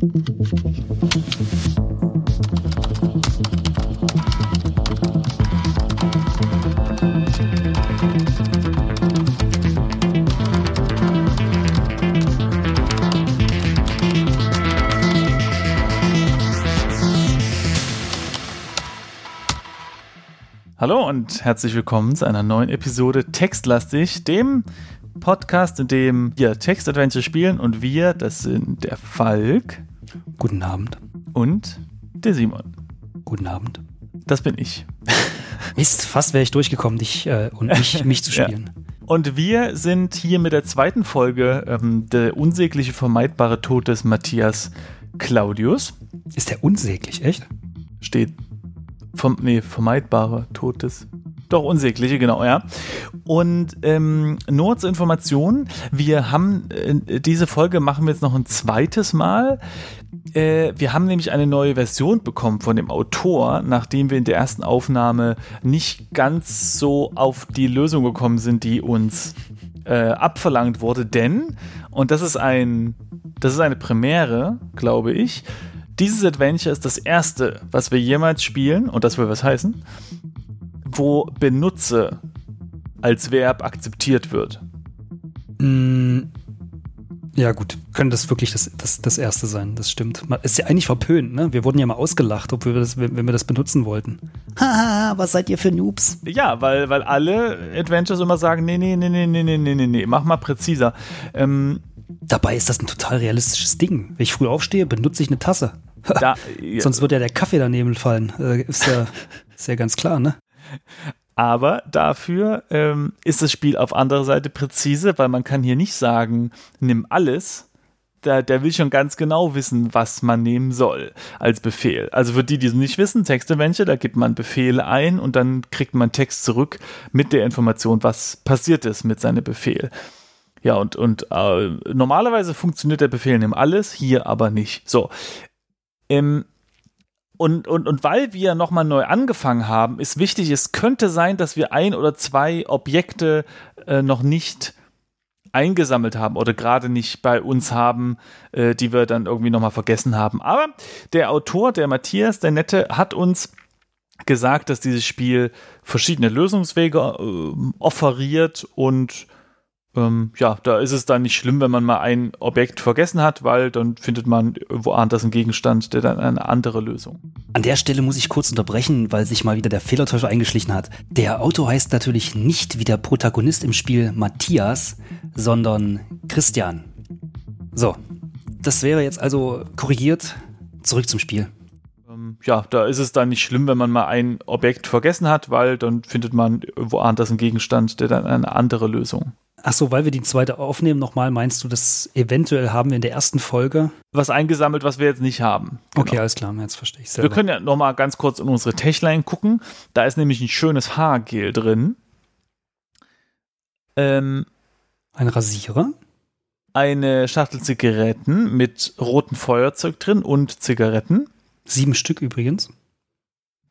Hallo und herzlich willkommen zu einer neuen Episode Textlastig, dem Podcast, in dem wir Textadventure spielen und wir, das sind der Falk. Guten Abend. Und der Simon. Guten Abend. Das bin ich. Mist, fast wäre ich durchgekommen, dich äh, und mich, mich zu spielen. Ja. Und wir sind hier mit der zweiten Folge ähm, Der unsägliche vermeidbare Tod des Matthias Claudius. Ist der unsäglich, echt? Steht vom, nee, vermeidbare Tod des. Doch, unsägliche, genau, ja. Und ähm, nur zur Information, wir haben äh, diese Folge machen wir jetzt noch ein zweites Mal. Äh, wir haben nämlich eine neue Version bekommen von dem Autor, nachdem wir in der ersten Aufnahme nicht ganz so auf die Lösung gekommen sind, die uns äh, abverlangt wurde. Denn, und das ist ein, das ist eine Premiere, glaube ich, dieses Adventure ist das erste, was wir jemals spielen, und das will was heißen, wo benutze als Verb akzeptiert wird. Mm, ja, gut, könnte das wirklich das, das, das erste sein, das stimmt. Ist ja eigentlich verpönt, ne? Wir wurden ja mal ausgelacht, ob wir das, wenn wir das benutzen wollten. Haha, was seid ihr für Noobs? Ja, weil, weil alle Adventures immer sagen, nee, nee, nee, nee, nee, nee, nee, nee, mach mal präziser. Ähm, Dabei ist das ein total realistisches Ding. Wenn ich früh aufstehe, benutze ich eine Tasse. Da, ja. Sonst wird ja der Kaffee daneben fallen. Äh, ist, ja, ist ja ganz klar, ne? Aber dafür ähm, ist das Spiel auf anderer Seite präzise, weil man kann hier nicht sagen, nimm alles. Der, der will schon ganz genau wissen, was man nehmen soll als Befehl. Also für die, die es nicht wissen, Textadventure, da gibt man Befehle ein und dann kriegt man Text zurück mit der Information, was passiert ist mit seinem Befehl. Ja, und, und äh, normalerweise funktioniert der Befehl nimm alles, hier aber nicht. So, ähm, und, und, und weil wir nochmal neu angefangen haben, ist wichtig, es könnte sein, dass wir ein oder zwei Objekte äh, noch nicht eingesammelt haben oder gerade nicht bei uns haben, äh, die wir dann irgendwie nochmal vergessen haben. Aber der Autor, der Matthias, der Nette, hat uns gesagt, dass dieses Spiel verschiedene Lösungswege äh, offeriert und ähm, ja, da ist es dann nicht schlimm, wenn man mal ein Objekt vergessen hat, weil dann findet man woanders einen Gegenstand, der dann eine andere Lösung. An der Stelle muss ich kurz unterbrechen, weil sich mal wieder der Fehlerteufel eingeschlichen hat. Der Autor heißt natürlich nicht wie der Protagonist im Spiel Matthias, sondern Christian. So, das wäre jetzt also korrigiert. Zurück zum Spiel ähm, ja, da ist es dann nicht schlimm, wenn man mal ein Objekt vergessen hat, weil dann findet man woanders einen Gegenstand, der dann eine andere Lösung Ach so, weil wir die zweite aufnehmen nochmal, meinst du, dass eventuell haben wir in der ersten Folge was eingesammelt, was wir jetzt nicht haben. Genau. Okay, alles klar, jetzt verstehe ich selber. Wir können ja nochmal ganz kurz in unsere Techline gucken. Da ist nämlich ein schönes Haargel drin. Ähm, ein Rasierer? Eine Schachtel Zigaretten mit rotem Feuerzeug drin und Zigaretten. Sieben Stück übrigens.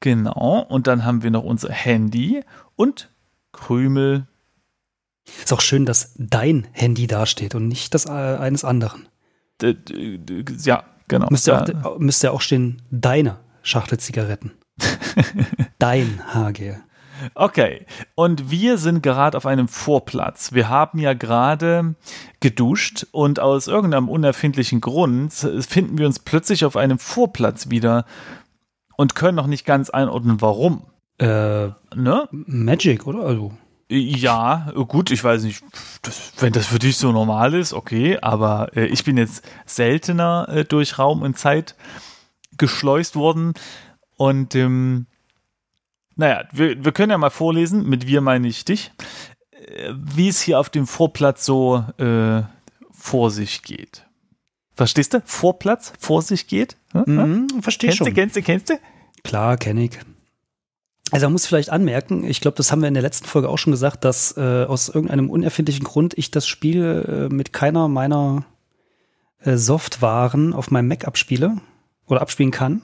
Genau, und dann haben wir noch unser Handy und Krümel, ist auch schön, dass dein Handy dasteht und nicht das äh, eines anderen. Ja, genau. Müsste ja auch, müsste auch stehen, deine Schachtel Zigaretten. Dein Haargel. Okay, und wir sind gerade auf einem Vorplatz. Wir haben ja gerade geduscht und aus irgendeinem unerfindlichen Grund finden wir uns plötzlich auf einem Vorplatz wieder und können noch nicht ganz einordnen, warum. Äh, ne? Magic, oder? Also. Ja, gut, ich weiß nicht, das, wenn das für dich so normal ist, okay, aber äh, ich bin jetzt seltener äh, durch Raum und Zeit geschleust worden und ähm, naja, wir, wir können ja mal vorlesen, mit wir meine ich dich, äh, wie es hier auf dem Vorplatz so äh, vor sich geht. Verstehst du? Vorplatz, vor sich geht? Hm? Mhm, verstehe schon. Kennst du, kennst du, kennst du? Klar, kenne ich. Also man muss vielleicht anmerken, ich glaube, das haben wir in der letzten Folge auch schon gesagt, dass äh, aus irgendeinem unerfindlichen Grund ich das Spiel äh, mit keiner meiner äh, Softwaren auf meinem Mac abspiele oder abspielen kann.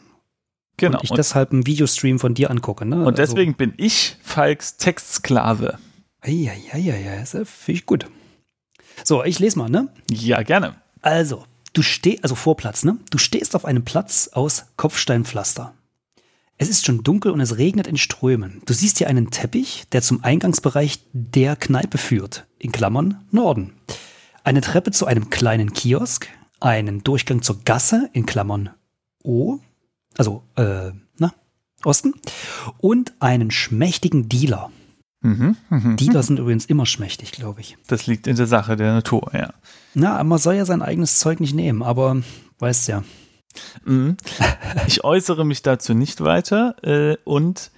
Genau. Und ich und deshalb einen Videostream von dir angucke. Ne? Und deswegen also, bin ich Falks Textsklave. Ja, ja, ja, ja, das finde ich gut. So, ich lese mal, ne? Ja, gerne. Also, Du stehst, also Vorplatz, ne? Du stehst auf einem Platz aus Kopfsteinpflaster. Es ist schon dunkel und es regnet in Strömen. Du siehst hier einen Teppich, der zum Eingangsbereich der Kneipe führt, in Klammern Norden. Eine Treppe zu einem kleinen Kiosk, einen Durchgang zur Gasse, in Klammern O, also, äh, na, Osten, und einen schmächtigen Dealer. Mhm, mhm. Dealer sind übrigens immer schmächtig, glaube ich. Das liegt in der Sache der Natur, ja. Na, man soll ja sein eigenes Zeug nicht nehmen, aber weißt ja. Mhm. Ich äußere mich dazu nicht weiter äh, und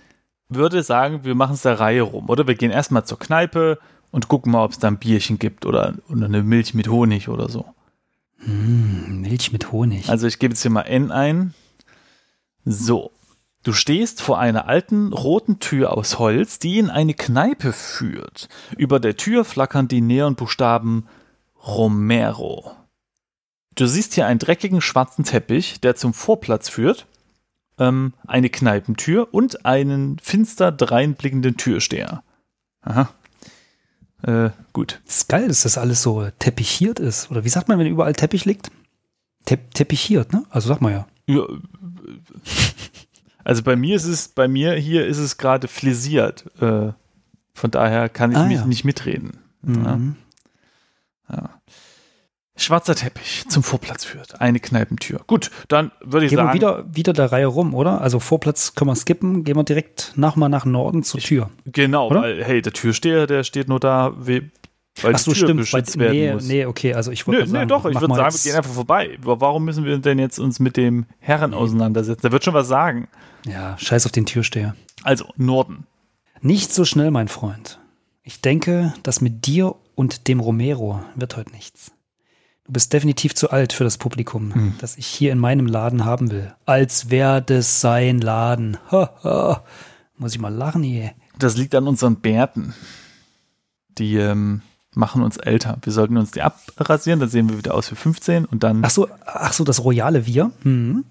würde sagen, wir machen es der Reihe rum. Oder wir gehen erstmal zur Kneipe und gucken mal, ob es da ein Bierchen gibt oder, oder eine Milch mit Honig oder so. Mm, Milch mit Honig. Also ich gebe jetzt hier mal N ein. So. Du stehst vor einer alten roten Tür aus Holz, die in eine Kneipe führt. Über der Tür flackern die Neonbuchstaben Romero. Du siehst hier einen dreckigen schwarzen Teppich, der zum Vorplatz führt, ähm, eine Kneipentür und einen finster dreinblickenden Türsteher. Aha. Äh, gut. Das ist geil, dass das alles so teppichiert ist. Oder wie sagt man, wenn überall Teppich liegt? Te teppichiert, ne? Also sag mal ja. Ja, also bei mir ist es, bei mir hier ist es gerade flisiert. Äh, von daher kann ich Ah, mich ja. nicht mitreden. Mhm. Ja. Schwarzer Teppich zum Vorplatz führt. Eine Kneipentür. Gut, dann würde ich Gehen wir sagen. wieder, wieder der Reihe rum, oder? Also Vorplatz können wir skippen, gehen wir direkt nach mal nach Norden zur Tür. Genau, Oder? weil, hey, der Türsteher, der steht nur da, we- weil Ach so, die Tür stimmt. beschützt Weil- nee, muss. nee, okay, also ich wollte nee, sagen, doch, ich würde sagen, wir gehen einfach vorbei. Warum müssen wir denn jetzt uns mit dem Herren auseinandersetzen? Der wird schon was sagen. Ja, scheiß auf den Türsteher. Also, Norden. Nicht so schnell, mein Freund. Ich denke, das mit dir und dem Romero wird heute nichts. Du bist definitiv zu alt für das Publikum, Hm. das ich hier in meinem Laden haben will. Als wäre das sein Laden. Haha. Muss ich mal lachen hier. Das liegt an unseren Bärten. Die ähm, machen uns älter. Wir sollten uns die abrasieren, dann sehen wir wieder aus wie 15 und dann. Ach so, ach so, das royale Wir. Hm.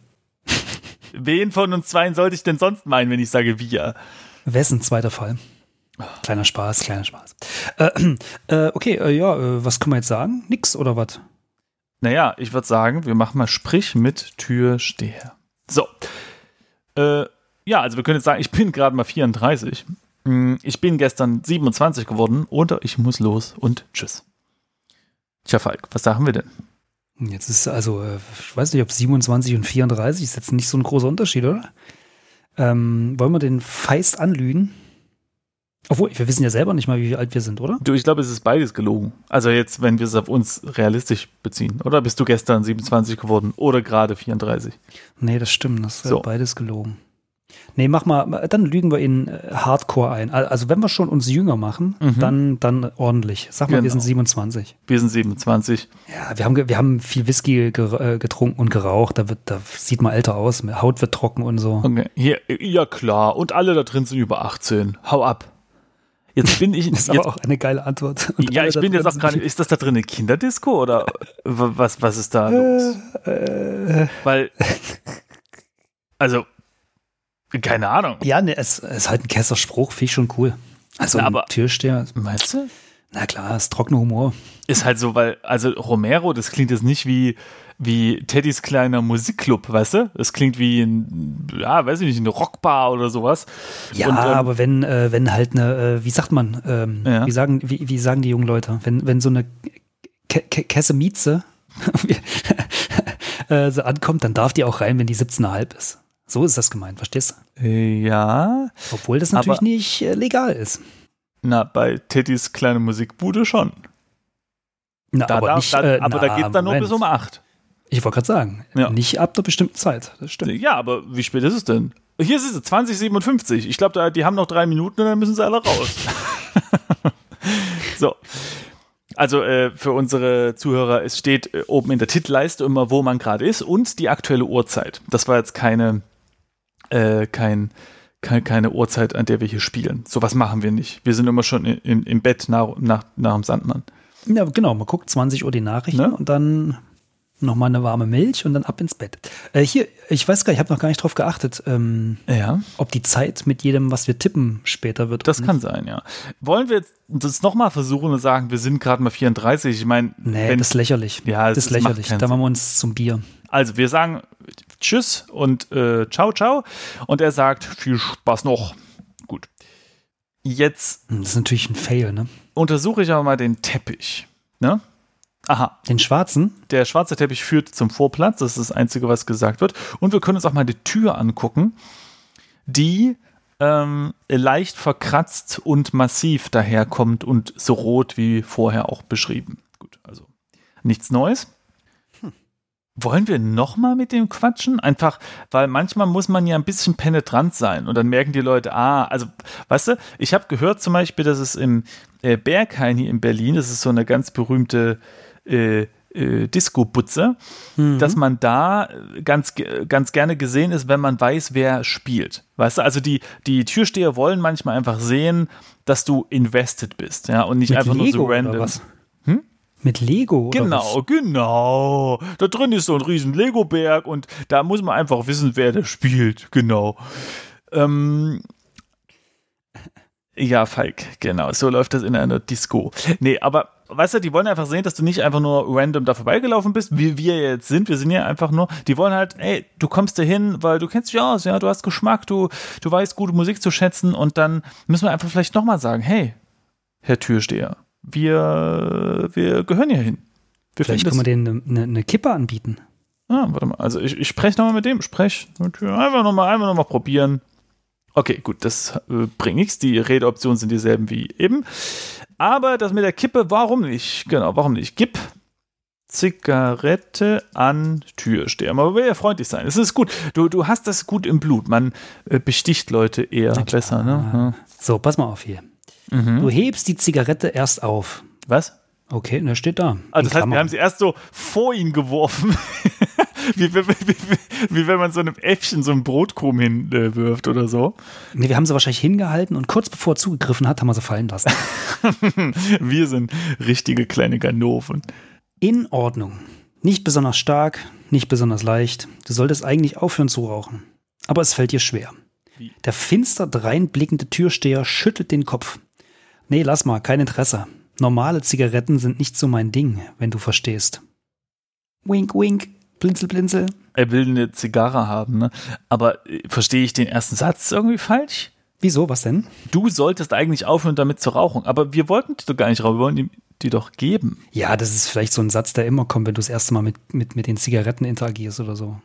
Wen von uns zweien sollte ich denn sonst meinen, wenn ich sage wir? Wessen zweiter Fall? Kleiner Spaß, kleiner Spaß. Äh, äh, okay, äh, ja, äh, was können wir jetzt sagen? Nix oder was? Naja, ich würde sagen, wir machen mal Sprich mit Türsteher. So. Äh, ja, also wir können jetzt sagen, ich bin gerade mal 34. Mm, Ich bin gestern 27 geworden oder ich muss los und tschüss. Tja, Falk, was sagen wir denn? Jetzt ist also, äh, ich weiß nicht, ob 27 und 34 ist jetzt nicht so ein großer Unterschied, oder? Ähm, wollen wir den Feist anlügen? Obwohl, wir wissen ja selber nicht mal, wie alt wir sind, oder? Du, ich glaube, es ist beides gelogen. Also jetzt, wenn wir es auf uns realistisch beziehen. Oder bist du gestern 27 geworden oder gerade 34? Nee, das stimmt, das ist So. beides gelogen. Nee, mach mal, dann lügen wir ihn äh, Hardcore ein. Al- Also wenn wir schon uns jünger machen, Mhm. dann, dann ordentlich. Sag mal, wir Genau. sind 27. Wir sind 27. Ja, wir haben, wir haben viel Whisky äh, getrunken und geraucht. Da, wird, da sieht man älter aus. Haut wird trocken und so. Okay. Hier, ja klar. Und alle da drin sind über 18. Hau ab. Jetzt bin ich. Das ist jetzt, aber auch eine geile Antwort. Und ja, ich bin jetzt auch gerade. Ist das da drin eine Kinderdisco oder was, was ist da los? Äh, Weil. Also. Keine Ahnung. Ja, ne, es es ist halt ein Kesserspruch, finde ich schon cool. Also Na, aber- Türsteher, Meinst du? na klar, ist trockener Humor. Ist halt so, weil, also Romero, das klingt jetzt nicht wie, wie Teddys kleiner Musikclub, weißt du? Das klingt wie ein, ja, weiß ich nicht, eine Rockbar oder sowas. Ja, Und, ähm, aber wenn, äh, wenn halt eine, äh, wie sagt man, ähm, Ja. wie, sagen, wie, wie sagen die jungen Leute, wenn, wenn so eine Ke Ke Kesse Mieze äh, so ankommt, dann darf die auch rein, wenn die 17,5 ist. So ist das gemeint, verstehst du? Äh, Ja, Obwohl das natürlich nicht äh, legal ist. na, bei Teddys kleine Musikbude schon. Na, Da aber darf, nicht, da, äh, aber na, da geht's dann nur Moment. bis um 8. Ich wollte gerade sagen, Ja. nicht ab der bestimmten Zeit. Das stimmt. Ja, aber wie spät ist es denn? Hier ist es 2057. Ich glaube, die haben noch drei Minuten und dann müssen sie alle raus. so. Also äh, für unsere Zuhörer, es steht äh, oben in der Titelleiste immer, wo man gerade ist und die aktuelle Uhrzeit. Das war jetzt keine, äh, kein, kein, keine Uhrzeit, an der wir hier spielen. Sowas machen wir nicht. Wir sind immer schon im, im Bett nach, nach, nach dem Sandmann. Ja, genau, man guckt 20 Uhr die Nachrichten Ne? und dann nochmal eine warme Milch und dann ab ins Bett. Äh, hier, ich weiß gar nicht, ich habe noch gar nicht drauf geachtet, ähm, Ja. ob die Zeit mit jedem, was wir tippen, später wird. Das kann sein, ja. Wollen wir jetzt das nochmal versuchen und sagen, wir sind gerade mal 34? Ich meine, Nee, wenn- das ist lächerlich. Ja, das das ist lächerlich. keinen Da machen wir uns zum Bier. also wir sagen Tschüss und äh, Ciao, ciao. Und er sagt, viel Spaß noch. Gut. Jetzt Hm, Das ist natürlich ein Fail, ne? untersuche ich aber mal den Teppich. Ne? Aha, Den schwarzen? der schwarze Teppich führt zum Vorplatz. Das ist das Einzige, was gesagt wird. Und wir können uns auch mal die Tür angucken, die ähm, leicht verkratzt und massiv daherkommt und so rot wie vorher auch beschrieben. Gut, also nichts Neues. Wollen wir nochmal mit dem quatschen? Einfach, weil manchmal muss man ja ein bisschen penetrant sein und dann merken die Leute, ah, also, weißt du, ich habe gehört zum Beispiel, dass es im äh, Berghain hier in Berlin, das ist so eine ganz berühmte äh, äh, Disco-Butze, dass man da äh, ganz, ganz gerne gesehen ist, wenn man weiß, wer spielt. Weißt du, also die, die Türsteher wollen manchmal einfach sehen, dass du invested bist, ja, und nicht Mit einfach Lego nur so oder random. was? Mit Lego oder Genau, genau. Da drin ist so ein riesen Lego-Berg und da muss man einfach wissen, wer da spielt. Genau. Ähm, ja, Falk, genau. So läuft das in einer Disco. Nee, aber weißt du, die wollen einfach sehen, dass du nicht einfach nur random da vorbeigelaufen bist, wie wir jetzt sind. Wir sind ja einfach nur, die wollen halt, ey, du kommst da hin, weil du kennst dich aus, ja, du hast Geschmack, du, du weißt gute Musik zu schätzen und dann müssen wir einfach vielleicht nochmal sagen, hey, Herr Türsteher, wir, wir gehören hier hin. Wir Vielleicht können wir denen eine, eine, Kippe anbieten. Ah, warte mal. Also ich, ich spreche nochmal mit dem. Sprech. Einfach nochmal einfach noch mal probieren. Okay, gut, das äh, bringt nichts. Die Redeoptionen sind dieselben wie eben. Aber das mit der Kippe, warum nicht? Genau, warum nicht? Gib Zigarette an Türsteher. Man will ja freundlich sein. Es ist gut. Du, du hast das gut im Blut. Man äh, besticht Leute eher besser. Ne? So, pass mal auf hier. Ja. Mhm. Du hebst die Zigarette erst auf. Was? Okay, ne, steht da. Also das heißt, wir haben sie erst so vor ihn geworfen. wie, wie, wie, wie, wenn man so einem Äffchen so einen Brotkrumm hinwirft oder so. nee, wir haben sie wahrscheinlich hingehalten und kurz bevor er zugegriffen hat, haben wir sie fallen lassen. Wir sind richtige kleine Ganoven. In Ordnung. Nicht besonders stark, nicht besonders leicht. Du solltest eigentlich aufhören zu rauchen. Aber es fällt dir schwer. Wie? Der finster dreinblickende Türsteher schüttelt den Kopf. Nee, lass mal, kein Interesse. Normale Zigaretten sind nicht so mein Ding, wenn du verstehst. Wink, wink, blinzel, blinzel. Er will eine Zigarre haben, ne? Aber äh, verstehe ich den ersten Satz irgendwie falsch? Wieso, was denn? Du solltest eigentlich aufhören, damit zu rauchen. Aber wir wollten die doch gar nicht rauchen. Wir wollen die, die doch geben. Ja, das ist vielleicht so ein Satz, der immer kommt, wenn du das erste Mal mit, mit, mit den Zigaretten interagierst oder so.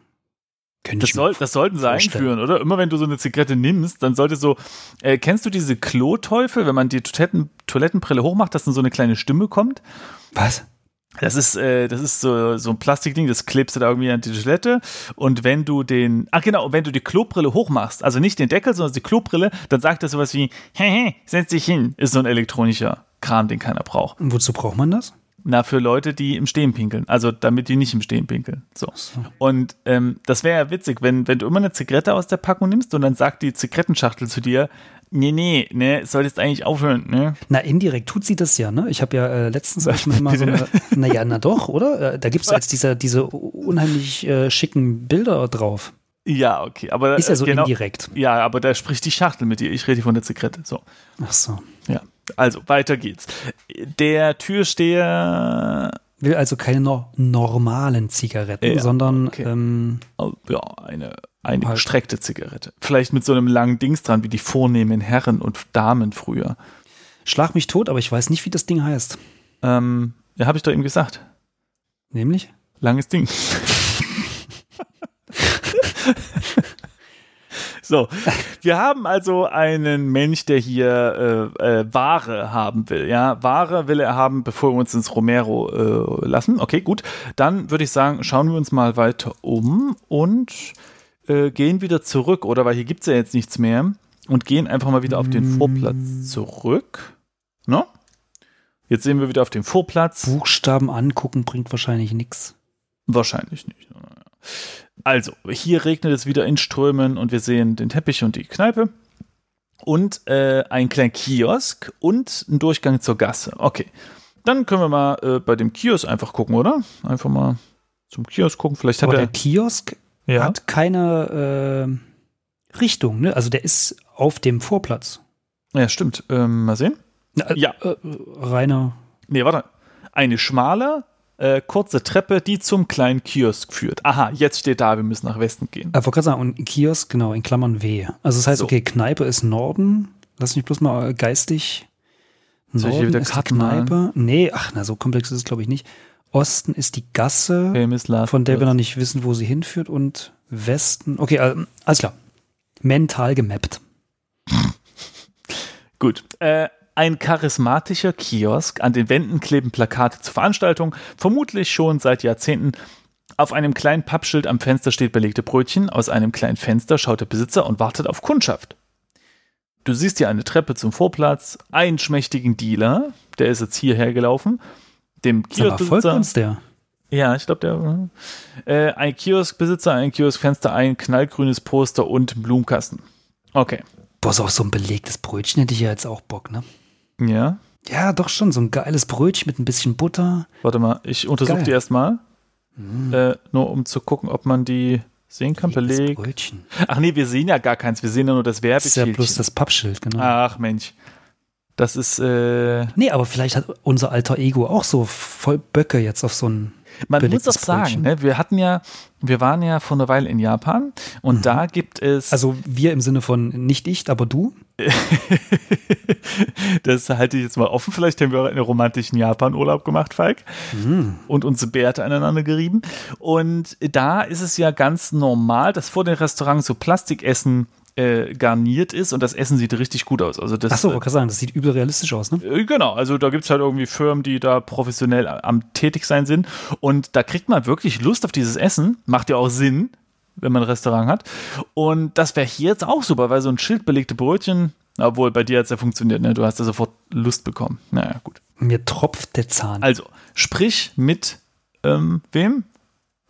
Das, soll, das sollten sie vorstellen. einführen, oder? Immer wenn du so eine Zigarette nimmst, dann sollte so, äh, kennst du diese Kloteufel, wenn man die Toiletten, Toilettenbrille hochmacht, dass dann so eine kleine Stimme kommt? Was? Das ist, äh, das ist so, so ein Plastikding, das klebst du da irgendwie an die Toilette. Und wenn du den, ach genau, wenn du die Klobrille hochmachst, also nicht den Deckel, sondern die Klobrille, dann sagt das sowas wie, hey, hey, setz dich hin. Ist so ein elektronischer Kram, den keiner braucht. Und wozu braucht man das? Na, für Leute, die im Stehen pinkeln. Also damit die nicht im Stehen pinkeln. So. Und ähm, das wäre ja witzig, wenn, wenn du immer eine Zigarette aus der Packung nimmst und dann sagt die Zigarettenschachtel zu dir, nee, nee, ne, solltest eigentlich aufhören, ne? Na, indirekt tut sie das ja, ne? Ich habe ja äh, letztens hab ich mir mal so eine, naja, na doch, oder? Äh, da gibt es jetzt diese, diese unheimlich äh, schicken Bilder drauf. Ja, okay. Aber Ist ja so genau, indirekt. Ja, aber da spricht die Schachtel mit dir. Ich rede hier von der Zigarette. So. Ach so. Ja. Also, weiter geht's. Der Türsteher, Will also keine no normalen Zigaretten, Ja, sondern okay. ähm, oh, ja, eine, eine Halt. gestreckte Zigarette. Vielleicht mit so einem langen Dings dran, wie die vornehmen Herren und Damen früher. schlag mich tot, aber ich weiß nicht, wie das Ding heißt. Ähm, ja, habe ich doch eben gesagt. Nämlich? Langes Ding. So, wir haben also einen Mensch, der hier äh, äh, Ware haben will. Ja, Ware will er haben, bevor wir uns ins Romero äh, lassen. Okay, gut. Dann würde ich sagen, schauen wir uns mal weiter um und äh, gehen wieder zurück, oder? Weil hier gibt es ja jetzt nichts mehr. Und gehen einfach mal wieder auf den Vorplatz zurück. Ne? Jetzt sehen wir wieder auf den Vorplatz. Buchstaben angucken bringt wahrscheinlich nichts. Wahrscheinlich nicht. Also, hier regnet es wieder in Strömen und wir sehen den Teppich und die Kneipe. Und äh, ein kleiner Kiosk und ein Durchgang zur Gasse. Okay. Dann können wir mal äh, bei dem Kiosk einfach gucken, oder? Einfach mal zum Kiosk gucken. Vielleicht hat Aber er. der Kiosk ja. hat keine äh, Richtung, ne? Also der ist auf dem Vorplatz. ja, stimmt. Ähm, mal sehen. Na, äh, Ja. Äh, reiner. Nee, warte. Eine schmale, äh, kurze Treppe, die zum kleinen Kiosk führt. Aha, jetzt steht da, wir müssen nach Westen gehen. Ich wollte gerade sagen, und Kiosk, genau, in Klammern W. Also das heißt, So. okay, Kneipe ist Norden. Lass mich bloß mal äh, geistig. Soll ich Norden wieder ist die Karten malen? Kneipe. Nee, ach, na, so komplex ist es, glaube ich, nicht. Osten ist die Gasse, von der wir noch nicht wissen, wo sie hinführt. Und Westen. Okay, äh, alles klar. Mental gemappt. Gut. Äh, ein charismatischer Kiosk. An den Wänden kleben Plakate zur Veranstaltung, vermutlich schon seit Jahrzehnten. Auf einem kleinen Pappschild am Fenster steht belegte Brötchen. Aus einem kleinen Fenster schaut der Besitzer und wartet auf Kundschaft. Du siehst hier eine Treppe zum Vorplatz, einen schmächtigen Dealer, der ist jetzt hierher gelaufen. Dem Kioskbesitzer. uns der? Ja, ich glaube, der. Äh, ein Kioskbesitzer, ein Kioskfenster, ein knallgrünes Poster und Blumenkasten. Okay. Boah, so auf so ein belegtes Brötchen hätte ich ja jetzt auch Bock, ne? Ja. Ja, doch schon, so ein geiles Brötchen mit ein bisschen Butter. Warte mal, ich untersuche die erstmal. Mm, Äh, nur um zu gucken, ob man die sehen kann. belegtes Beleg. Brötchen. Ach nee, wir sehen ja gar keins. Wir sehen ja nur das Das ist ja Werbeschild. bloß das Pappschild, genau. Ach Mensch. Das ist. Äh, Nee, aber vielleicht hat unser alter Ego auch so voll Böcke jetzt auf so ein. Man muss doch sagen, ne, wir hatten ja, wir waren ja vor einer Weile in Japan und da gibt es. Mhm. Also wir im Sinne von nicht ich, aber du. das halte ich jetzt mal offen. Vielleicht haben wir auch einen romantischen Japan-Urlaub gemacht, Falk. Mhm. und unsere Bärte aneinander gerieben. Und da ist es ja ganz normal, dass vor den Restaurants so Plastikessen äh, garniert ist und das Essen sieht richtig gut aus. Also das, Achso, ich kann sagen, das sieht übel realistisch aus, ne? äh, Genau, also da gibt es halt irgendwie Firmen, die da professionell am tätig sein sind. Und da kriegt man wirklich Lust auf dieses Essen. Macht ja auch Sinn, wenn man ein Restaurant hat. Und das wäre hier jetzt auch super, weil so ein schildbelegte Brötchen, obwohl bei dir hat es ja funktioniert, ne? Du hast ja sofort Lust bekommen. Naja, gut. Mir tropft der Zahn. Also, sprich mit ähm, wem?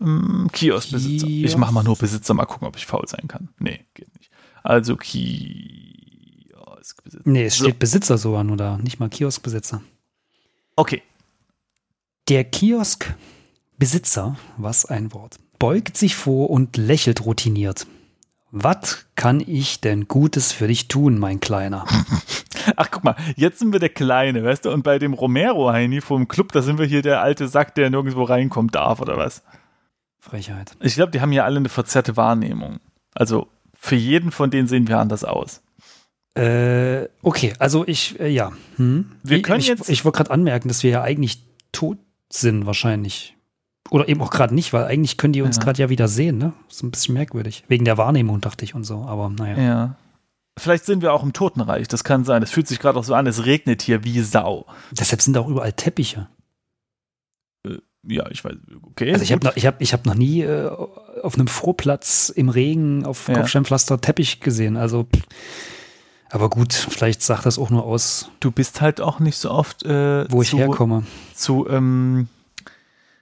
Ähm, Kioskbesitzer. Ich Kiosk. mache mal nur Besitzer, mal gucken, ob ich faul sein kann. Nee, geht nicht. Also Kioskbesitzer. nee, es So. steht Besitzer sogar nur da, nicht mal Kioskbesitzer. Okay. Der Kioskbesitzer, was ein Wort, beugt sich vor und lächelt routiniert. Was kann ich denn Gutes für dich tun, mein Kleiner? Ach, guck mal, jetzt sind wir der Kleine, weißt du? Und bei dem Romero-Heini vom Club, da sind wir hier der alte Sack, der nirgendwo reinkommen darf, oder was? Frechheit. Ich glaube, die haben ja alle eine verzerrte Wahrnehmung. Also, für jeden von denen sehen wir anders aus. Äh, okay, also ich, äh, ja. Hm? Wir Ich- können ich, jetzt- Ich wollte gerade anmerken, dass wir ja eigentlich tot sind, wahrscheinlich. Oder eben auch gerade nicht, weil eigentlich können die uns Ja. gerade ja wieder sehen, ne? Ist ein bisschen merkwürdig. Wegen der Wahrnehmung, dachte ich und so, aber naja. Ja. Vielleicht sind wir auch im Totenreich, das kann sein. Das fühlt sich gerade auch so an, es regnet hier wie Sau. Deshalb sind auch überall Teppiche. Ja, ich weiß, okay. Also ich habe ich hab, ich hab noch nie äh, auf einem Vorplatz im Regen auf Ja. Kopfsteinpflaster Teppich gesehen. Also, aber gut, vielleicht sagt das auch nur aus, du bist halt auch nicht so oft äh, wo ich zu, herkomme. zu ähm,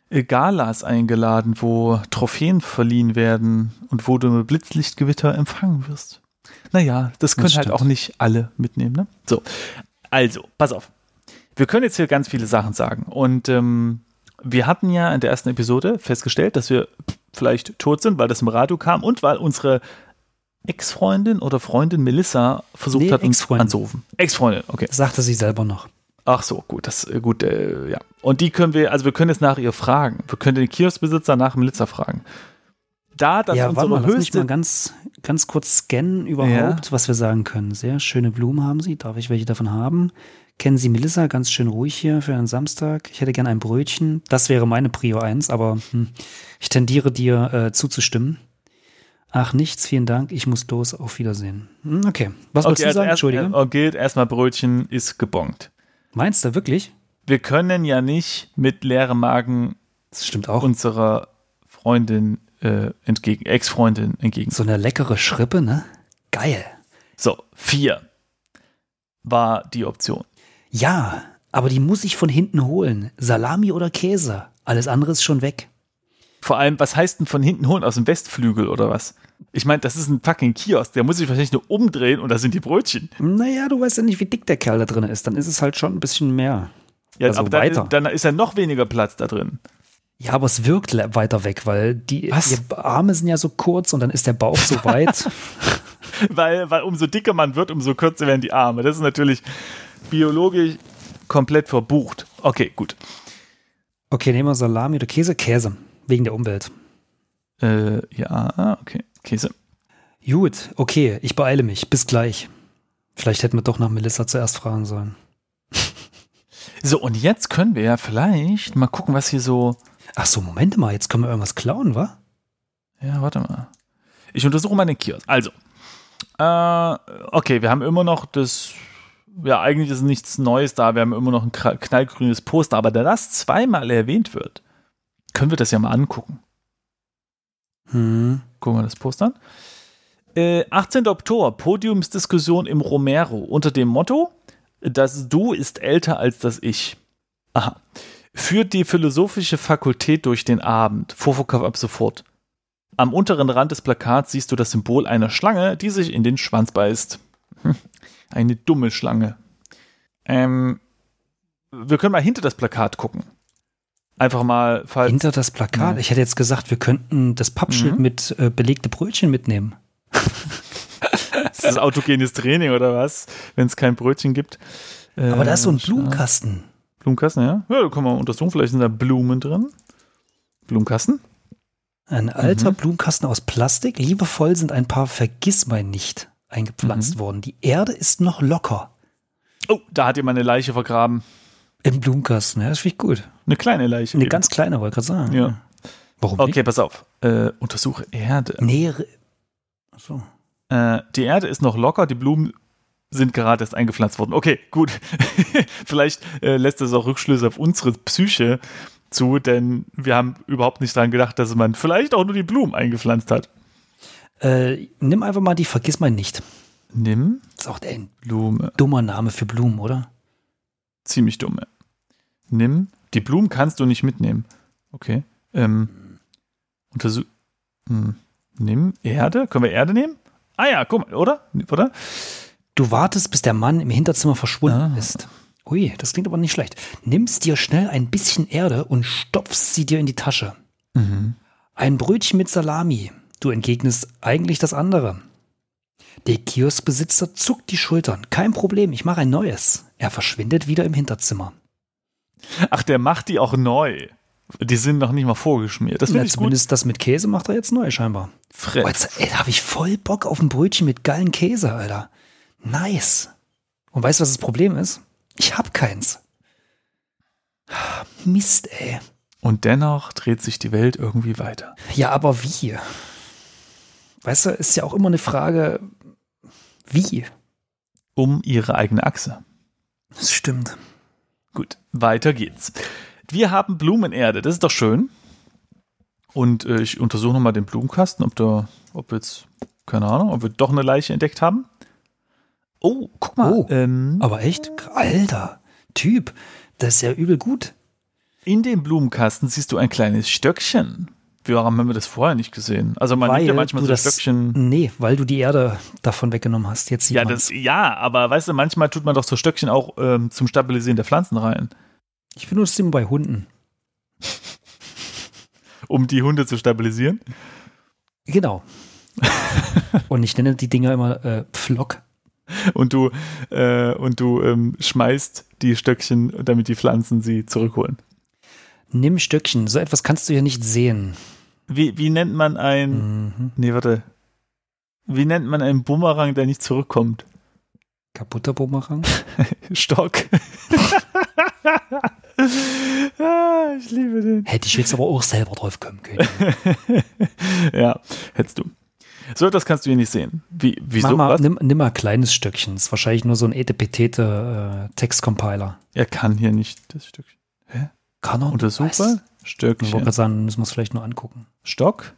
äh, Galas eingeladen, wo Trophäen verliehen werden und wo du mit Blitzlichtgewitter empfangen wirst. Naja, das können halt stimmt. auch nicht alle mitnehmen. Ne? So, also, pass auf. Wir können jetzt hier ganz viele Sachen sagen. Und ähm, wir hatten ja in der ersten Episode festgestellt, dass wir vielleicht tot sind, weil das im Radio kam und weil unsere Ex-Freundin oder Freundin Melissa versucht Nee, hat, uns anzurufen. Ex-Freundin, okay. Sagte sie selber noch. Ach so, gut, das äh, gut, äh, ja. Und die können wir, also wir können jetzt nach ihr fragen. Wir können den Kioskbesitzer nach Melissa fragen. Da das ja, warte unsere mal, lass mich höchste mal ganz, ganz kurz scannen überhaupt, was wir sagen können. Sehr schöne Blumen haben Sie. Darf ich welche davon haben? Kennen Sie Melissa? Ganz schön ruhig hier für einen Samstag. Ich hätte gern ein Brötchen. Das wäre meine Prio 1, aber hm, ich tendiere dir äh, zuzustimmen. Ach, nichts, vielen Dank. Ich muss los. Auf Wiedersehen. Hm, okay. Was wolltest du also sagen? erst, Entschuldige. äh, okay, erstmal Brötchen ist gebongt. Meinst du wirklich? Wir können ja nicht mit leerem Magen Das stimmt auch. unserer Freundin äh, entgegen, Ex-Freundin entgegen. so eine leckere Schrippe, ne? Geil. So, vier war die Option. Ja, aber die muss ich von hinten holen. Salami oder Käse. Alles andere ist schon weg. Vor allem, was heißt denn von hinten holen? Aus dem Westflügel oder was? Ich meine, das ist ein fucking Kiosk. Der muss sich wahrscheinlich nur umdrehen und da sind die Brötchen. Naja, du weißt ja nicht, wie dick der Kerl da drin ist. Dann ist es halt schon ein bisschen mehr. Ja, Also aber dann, weiter. dann ist ja noch weniger Platz da drin. Ja, aber es wirkt weiter weg, weil die Arme sind ja so kurz und dann ist der Bauch so weit. weil, weil umso dicker man wird, umso kürzer werden die Arme. Das ist natürlich biologisch komplett verbucht. Okay, gut. Okay, nehmen wir Salami oder Käse. Käse, wegen der Umwelt. Äh, ja, okay. Käse. Gut, okay, ich beeile mich. Bis gleich. Vielleicht hätten wir doch nach Melissa zuerst fragen sollen. So, und jetzt können wir ja vielleicht mal gucken, was hier so. Ach so, Moment mal, jetzt können wir irgendwas klauen, wa? Ja, warte mal. Ich untersuche mal den Kiosk. Also, äh, okay, wir haben immer noch das. Ja, eigentlich ist nichts Neues da. Wir haben immer noch ein knallgrünes Poster, aber da das zweimal erwähnt wird, können wir das ja mal angucken. Hm. Gucken wir das Poster an. Äh, 18. Oktober, Podiumsdiskussion im Romero unter dem Motto: Das Du ist älter als das Ich. Aha. Führt die philosophische Fakultät durch den Abend. Vorverkauf ab sofort. Am unteren Rand des Plakats siehst du das Symbol einer Schlange, die sich in den Schwanz beißt. Eine dumme Schlange. Ähm, wir können mal hinter das Plakat gucken. Einfach mal. Hinter das Plakat. Ja. Ich hätte jetzt gesagt, wir könnten das Pappschild Mhm. mit äh, belegte Brötchen mitnehmen. Ist das autogenes Training oder was? Wenn es kein Brötchen gibt. Aber da ist so ein Äh, Blumenkasten. Blumenkasten, ja? Ja, da können wir untersuchen. Vielleicht sind da Blumen drin. Blumenkasten? Ein alter Mhm. Blumenkasten aus Plastik. Liebevoll sind ein paar Vergissmeinnicht eingepflanst Mhm. worden. Die Erde ist noch locker Oh, da hat jemand eine Leiche vergraben. im Blumenkasten. Ja, das finde ich gut. Eine kleine Leiche. Eine eben. ganz kleine, wollte ich gerade sagen. Ja. Warum Okay, pass auf. Äh, untersuche Erde. nicht? Nee, re- Achso. Äh, die Erde ist noch locker, die Blumen sind gerade erst eingepflanzt worden. Okay, gut. Vielleicht äh, lässt das auch Rückschlüsse auf unsere Psyche zu, denn wir haben überhaupt nicht daran gedacht, dass man vielleicht auch nur die Blumen eingepflanzt hat. Äh, nimm einfach mal die Vergissmeinnicht. Nimm Das ist auch ein Blume. dummer Name für Blumen, oder? Ziemlich dumm. ja. Nimm. Die Blumen kannst du nicht mitnehmen. Okay. Ähm, untersuch. Hm. Nimm Erde. Können wir Erde nehmen? Ah ja, guck mal, oder? Oder? Du wartest, bis der Mann im Hinterzimmer verschwunden Ah. ist. Ui, das klingt aber nicht schlecht. Nimmst dir schnell ein bisschen Erde und stopfst sie dir in die Tasche. Mhm. Ein Brötchen mit Salami. Du entgegnest eigentlich das andere. Der Kioskbesitzer zuckt die Schultern. Kein Problem, ich mache ein neues. Er verschwindet wieder im Hinterzimmer. Ach, der macht die auch neu. Die sind noch nicht mal vorgeschmiert. Das Ja, ich gut. zumindest das mit Käse macht er jetzt neu, scheinbar. Fred. Oh, jetzt ey, da habe ich voll Bock auf ein Brötchen mit geilen Käse, Alter. Nice. Und weißt du, was das Problem ist? Ich hab keins. Mist, ey. Und dennoch dreht sich die Welt irgendwie weiter. Ja, aber wie? Weißt du, ist ja auch immer eine Frage, wie? Um ihre eigene Achse. Das stimmt. Gut, weiter geht's. Wir haben Blumenerde, das ist doch schön. Und äh, ich untersuche nochmal den Blumenkasten, ob da, ob jetzt, keine Ahnung, ob wir doch eine Leiche entdeckt haben. Oh, guck mal. Oh. Ähm, Aber echt? Alter, Typ, das ist ja übel gut. in dem Blumenkasten siehst du ein kleines Stöckchen. Warum haben wir das vorher nicht gesehen? Also man nimmt ja manchmal so das, Stöckchen. Nee, weil du die Erde davon weggenommen hast. Jetzt Ja, das, ja, aber weißt du, manchmal tut man doch so Stöckchen auch ähm, zum Stabilisieren der Pflanzen rein, Ich benutze es immer bei Hunden. um die Hunde zu stabilisieren. Genau. Und ich nenne die Dinger immer äh, Pflock. Und du, äh, und du ähm, schmeißt die Stöckchen, damit die Pflanzen sie zurückholen. Nimm Stöckchen. So etwas kannst du ja nicht sehen. Wie, wie nennt man ein. Mhm. Nee, warte. Wie nennt man einen Bumerang, der nicht zurückkommt? Kaputter Bumerang. Stock. ah, ich liebe den. Hätte ich jetzt aber auch selber drauf kommen können. ja, hättest du. So etwas kannst du hier nicht sehen. Wie, wieso? Mach mal, nimm, nimm mal ein kleines Stückchen. ist wahrscheinlich nur so ein etepetete äh, Textcompiler. Er kann hier nicht das Stückchen. Kann er? Untersuche. Was? Ich wollte Stöckchen. gerade sagen, müssen wir es vielleicht nur angucken. Stock.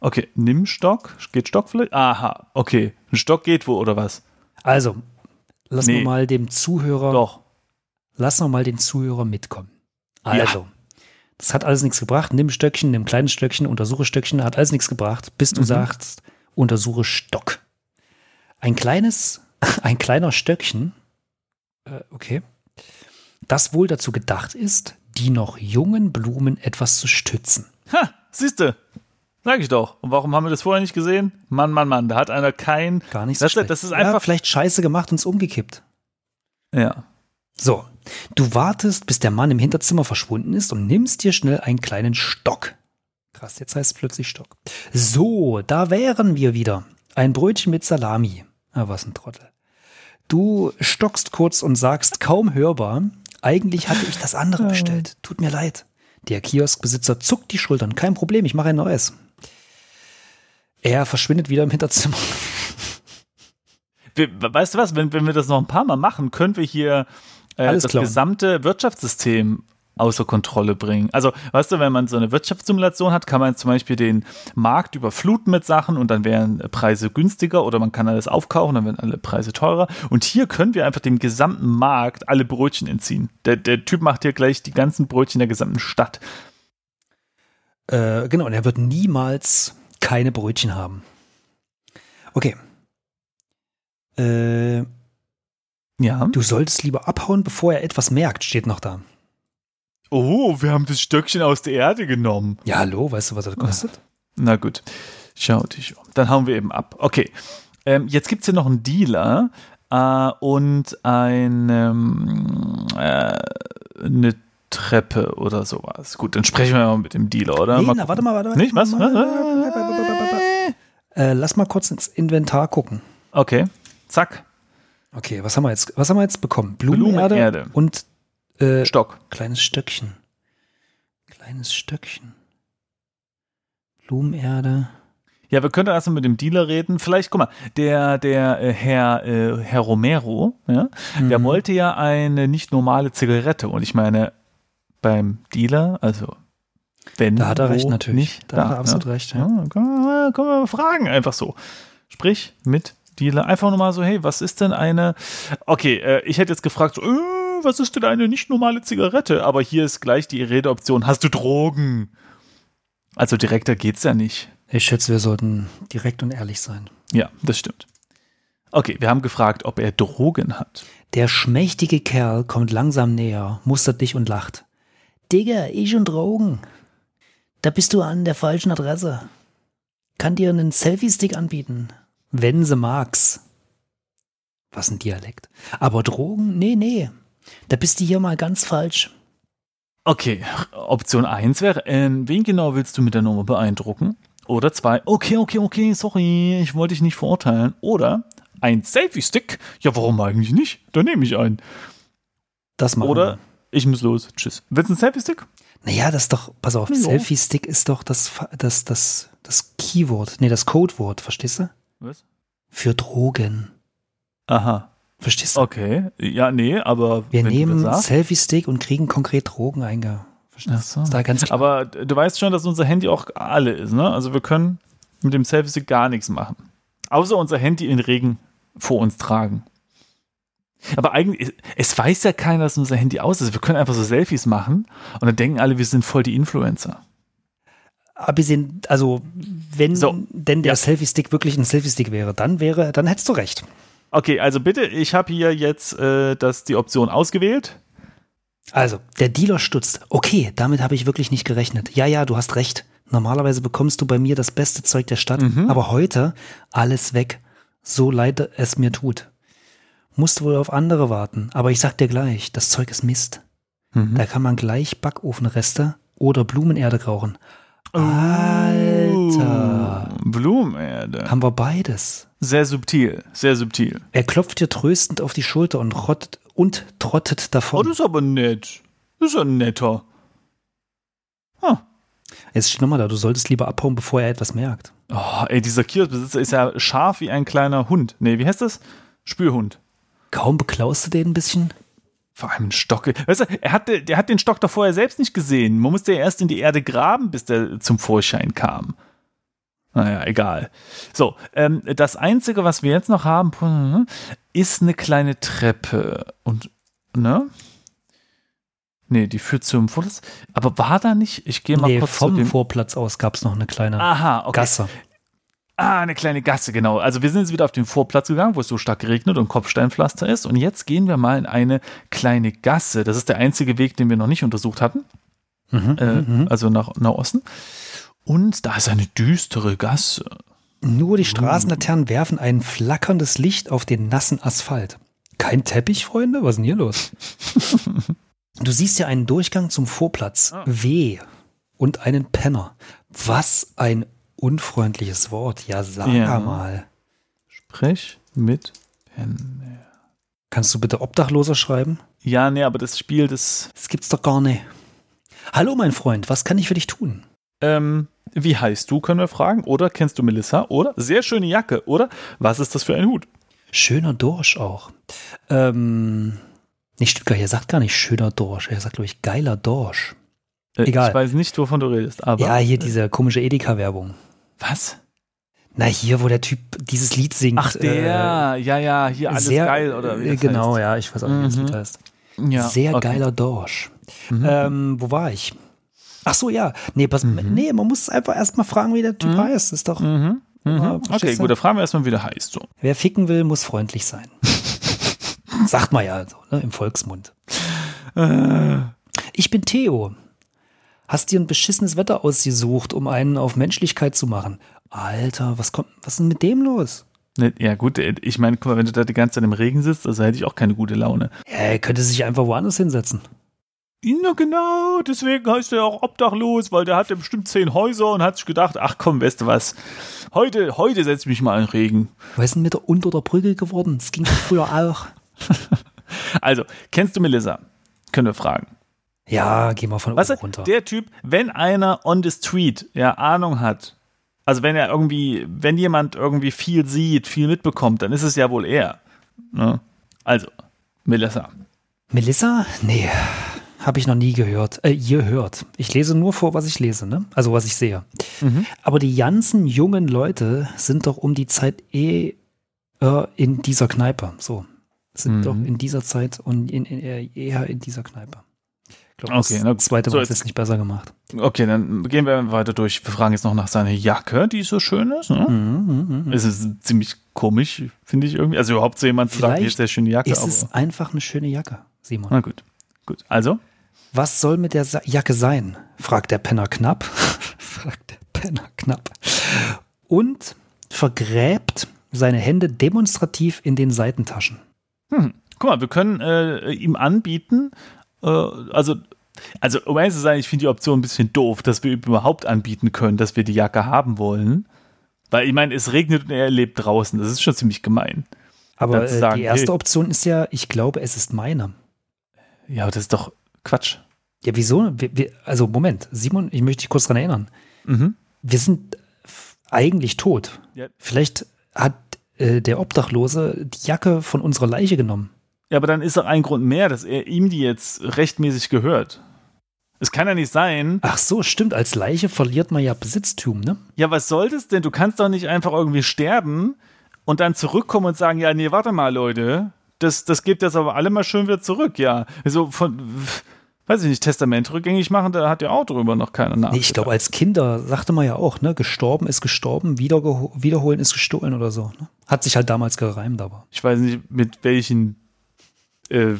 Okay, nimm Stock. Geht Stock vielleicht? Aha, okay. Ein Stock geht wo oder was? Also, lass Nee. mal dem Zuhörer, Doch. lass mal den Zuhörer mitkommen. Ja. Also, das hat alles nichts gebracht. Nimm Stöckchen, nimm kleines Stöckchen, untersuche Stöckchen, hat alles nichts gebracht, bis du Mhm. sagst, untersuche Stock. Ein kleines, ein kleiner Stöckchen, äh, okay, das wohl dazu gedacht ist, die noch jungen Blumen etwas zu stützen. Ha, siehste. Sag ich doch. Und warum haben wir das vorher nicht gesehen? Mann, Mann, Mann, da hat einer kein. Gar nicht so das, schlecht. das ist ja, einfach. vielleicht scheiße gemacht und es umgekippt. Ja. So, du wartest, bis der Mann im Hinterzimmer verschwunden ist und nimmst dir schnell einen kleinen Stock. Krass, jetzt heißt es plötzlich Stock. So, da wären wir wieder. Ein Brötchen mit Salami. Ah, was ein Trottel. Du stockst kurz und sagst kaum hörbar, eigentlich hatte ich das andere bestellt. Tut mir leid. Der Kioskbesitzer zuckt die Schultern. Kein Problem, ich mache ein neues. Er verschwindet wieder im Hinterzimmer. Weißt du was, wenn, wenn wir das noch ein paar Mal machen, können wir hier äh, Alles das klauen. gesamte Wirtschaftssystem außer Kontrolle bringen. Also, weißt du, wenn man so eine Wirtschaftssimulation hat, kann man zum Beispiel den Markt überfluten mit Sachen und dann wären Preise günstiger oder man kann alles aufkaufen, dann werden alle Preise teurer. Und hier können wir einfach dem gesamten Markt alle Brötchen entziehen. Der, der Typ macht hier gleich die ganzen Brötchen der gesamten Stadt. Äh, genau, und er wird niemals keine Brötchen haben. Okay. Äh, Ja. du solltest lieber abhauen, bevor er etwas merkt, steht noch da. Oh, wir haben das Stöckchen aus der Erde genommen. Ja, hallo, weißt du, was das kostet? Na gut, schau dich um. Dann hauen wir eben ab. Okay, ähm, jetzt gibt es hier noch einen Dealer äh, und ein, ähm, äh, eine Treppe oder sowas. Gut, dann sprechen wir mal mit dem Dealer, oder? Nee, Mal na, warte mal, warte mal. Nicht? Was? Äh, lass mal kurz ins Inventar gucken. Okay, zack, Okay, was haben wir jetzt? Was haben wir jetzt bekommen? Blumenerde, Blumenerde. und äh, Stock. kleines Stöckchen. Kleines Stöckchen. Blumenerde. Ja, wir können erstmal mit dem Dealer reden. Vielleicht, guck mal, der, der äh, Herr, äh, Herr Romero, ja, der Mhm. wollte ja eine nicht normale Zigarette. Und ich meine, beim Dealer, also wenn. Da hat er recht, natürlich. Nicht, Da hat er absolut recht, ja. Ja, können, wir, können wir fragen, einfach so. Sprich mit Dealer. Einfach nur mal so, hey, was ist denn eine. Okay, äh, ich hätte jetzt gefragt, so, äh, was ist denn eine nicht normale Zigarette? Aber hier ist gleich die Redeoption, hast du Drogen? Also direkter geht's ja nicht. Ich schätze, wir sollten direkt und ehrlich sein. Ja, das stimmt. Okay, wir haben gefragt, ob er Drogen hat. Der schmächtige Kerl kommt langsam näher, mustert dich und lacht. Digga, ich und Drogen. Da bist du an der falschen Adresse. Kann dir einen Selfie-Stick anbieten. Wenn sie mag's. Was ein Dialekt. Aber Drogen? Nee, nee. Da bist du hier mal ganz falsch. Okay, Option 1 wäre, äh, wen genau willst du mit der Nummer beeindrucken? Oder zwei, okay, okay, okay, sorry, ich wollte dich nicht verurteilen. Oder ein Selfie-Stick? Ja, warum eigentlich nicht? Dann nehme ich einen. Das machen Oder wir. ich muss los. Tschüss. Willst du einen Selfie-Stick? Naja, das ist doch, pass auf, Ja. Selfie-Stick ist doch das, das, das, das Keyword, nee, das Codewort, verstehst du? Was? Für Drogen. Aha. Verstehst du? Okay. Ja, nee, aber Wir nehmen. Selfie-Stick und kriegen konkret Drogen einge. Verstehst so. du? Ist da ganz klar. Aber du weißt schon, dass unser Handy auch alle ist, ne? Also wir können mit dem Selfie-Stick gar nichts machen. Außer unser Handy in Regen vor uns tragen. Aber eigentlich, es weiß ja keiner, dass unser Handy aus ist. Wir können einfach so Selfies machen und dann denken alle, wir sind voll die Influencer. Abgesehen, also, wenn So. denn der Ja. Selfie-Stick wirklich ein Selfie-Stick wäre, dann wäre, dann hättest du recht. Okay, also bitte, ich habe hier jetzt äh, das, die Option ausgewählt. Also, der Dealer stutzt. Okay, damit habe ich wirklich nicht gerechnet. Ja, ja, du hast recht. Normalerweise bekommst du bei mir das beste Zeug der Stadt, Mhm. aber heute alles weg. So leid es mir tut. Musst wohl auf andere warten, aber ich sag dir gleich, das Zeug ist Mist. Mhm. Da kann man gleich Backofenreste oder Blumenerde rauchen. Oh. Alter. Blumenerde. Haben wir beides. Sehr subtil, sehr subtil. Er klopft dir tröstend auf die Schulter und, rottet, und trottet Oh, davon. das ist aber nett. Das ist ja netter. Jetzt steht nochmal da, du solltest lieber abhauen, bevor er etwas merkt. Oh, ey, dieser Kioskbesitzer ist ja scharf wie ein kleiner Hund. Nee, wie heißt das? Spürhund. Kaum beklaust du den ein bisschen? Vor allem ein Stock. Weißt du, er hat, der hat den Stock doch vorher selbst nicht gesehen. Man musste ja erst in die Erde graben, bis der zum Vorschein kam. Naja, egal. So, ähm, das Einzige, was wir jetzt noch haben, ist eine kleine Treppe. Und, ne? Nee, die führt zum Vorplatz. Aber war da nicht? Ich gehe mal Nee, kurz zu vom dem. Vorplatz aus gab es noch eine kleine Aha, okay. Gasse. Ah, eine kleine Gasse, genau. Also wir sind jetzt wieder auf den Vorplatz gegangen, wo es so stark geregnet und Kopfsteinpflaster ist. Und jetzt gehen wir mal in eine kleine Gasse. Das ist der einzige Weg, den wir noch nicht untersucht hatten. Mhm, Äh, also nach, nach Osten. Und da ist eine düstere Gasse. Nur die Straßenlaternen werfen ein flackerndes Licht auf den nassen Asphalt. Kein Teppich, Freunde? Was ist denn hier los? du siehst ja einen Durchgang zum Vorplatz. Ah. W. Und einen Penner. Was ein unfreundliches Wort. Ja, sag Ja. mal. Sprech mit Pen. Kannst du bitte Obdachloser schreiben? Ja, nee, aber das Spiel, das. Das gibt's doch gar nicht. Hallo, mein Freund, was kann ich für dich tun? Ähm, wie heißt du, können wir fragen. Oder kennst du Melissa? Oder sehr schöne Jacke. Oder was ist das für ein Hut? Schöner Dorsch auch. Ähm, nicht Stuttgart, er sagt gar nicht schöner Dorsch, er sagt, glaube ich, geiler Dorsch. Äh, Egal. Ich weiß nicht, wovon du redest, aber. ja, hier diese komische Edeka-Werbung. Was? Na, hier, wo der Typ dieses Lied singt. Ach, der. ja, ja, hier äh, alles sehr, geil, oder wie äh, das Genau, heißt. ja, ich weiß auch nicht, wie das Mhm. Lied heißt. Ja, Sehr okay. geiler Dorsch. Mhm. Ähm, wo war ich? Ach so, ja. Nee, pass, nee, man muss einfach erstmal fragen, wie der Typ heißt. Ist doch, Mhm. Ja, Mhm. Okay, gut, da fragen wir erstmal, wie der heißt. So. wer ficken will, muss freundlich sein. Sagt man ja so, ne, im Volksmund. Ich bin Theo. Hast dir ein beschissenes Wetter ausgesucht, um einen auf Menschlichkeit zu machen. Alter, was kommt, was ist denn mit dem los? Ne, Ja, gut, äh, ich meine, guck mal, wenn du da die ganze Zeit im Regen sitzt, also hätte ich auch keine gute Laune. Ja, er könnte sich einfach woanders hinsetzen. Na genau, deswegen heißt er auch obdachlos, weil der hatte bestimmt zehn Häuser und hat sich gedacht, ach komm, weißt du was, heute, heute setze ich mich mal in den Regen. Was ist denn mit der unter der Brücke geworden? Das ging früher auch. Also, kennst du Melissa? Können wir fragen. Ja, geh mal von Weißt oben du, runter. der Typ, wenn einer on the street ja Ahnung hat, also wenn er irgendwie, wenn jemand irgendwie viel sieht, viel mitbekommt, dann ist es ja wohl er. Ne? Also, Melissa. Melissa? Nee, habe ich noch nie gehört. Äh, ihr hört. Ich lese nur vor, was ich lese, ne? Also was ich sehe. Mhm. Aber die ganzen jungen Leute sind doch um die Zeit eh äh, in dieser Kneipe. So. Sind Mhm. doch in dieser Zeit und in, in, äh, eher in dieser Kneipe. Ich glaube, Okay, na das gut. zweite So, jetzt- jetzt nicht besser gemacht. Okay, dann gehen wir weiter durch. Wir fragen jetzt noch nach seiner Jacke, die so schön ist. Ne? Mhm, mhm. Es ist ziemlich komisch, finde ich irgendwie. Also überhaupt so jemand zu sagen, hier ist sehr schöne Jacke. Ist es einfach eine schöne Jacke, Simon? na gut. Gut, also. Was soll mit der Jacke sein? fragt der Penner knapp. fragt der Penner knapp. Und vergräbt seine Hände demonstrativ in den Seitentaschen. Hm. Guck mal, wir können äh, ihm anbieten, äh, also, also um ehrlich zu sein, ich finde die Option ein bisschen doof, dass wir überhaupt anbieten können, dass wir die Jacke haben wollen. Weil ich meine, es regnet und er lebt draußen. Das ist schon ziemlich gemein. Aber äh, sagen, die erste hey. Option ist ja, ich glaube, es ist meine. Ja, aber das ist doch Quatsch. Ja, wieso? Wir, wir, also Moment, Simon, ich möchte dich kurz daran erinnern. Mhm. Wir sind eigentlich tot. Ja. Vielleicht hat äh, der Obdachlose die Jacke von unserer Leiche genommen. Ja, aber dann ist doch ein Grund mehr, dass er ihm die jetzt rechtmäßig gehört. Es kann ja nicht sein. Ach so, stimmt. Als Leiche verliert man ja Besitztum, ne? Ja, was soll das denn? Du kannst doch nicht einfach irgendwie sterben und dann zurückkommen und sagen, ja, nee, warte mal, Leute. Das, das gebt jetzt aber alle mal schön wieder zurück, ja. Also von, weiß ich nicht, Testament rückgängig machen, da hat ja auch drüber noch keiner nach. Nee, ich glaube, als Kinder sagte man ja auch, ne? Gestorben ist gestorben, wiederholen ist gestohlen oder so. Ne? Hat sich halt damals gereimt, aber. Ich weiß nicht, mit welchen, äh,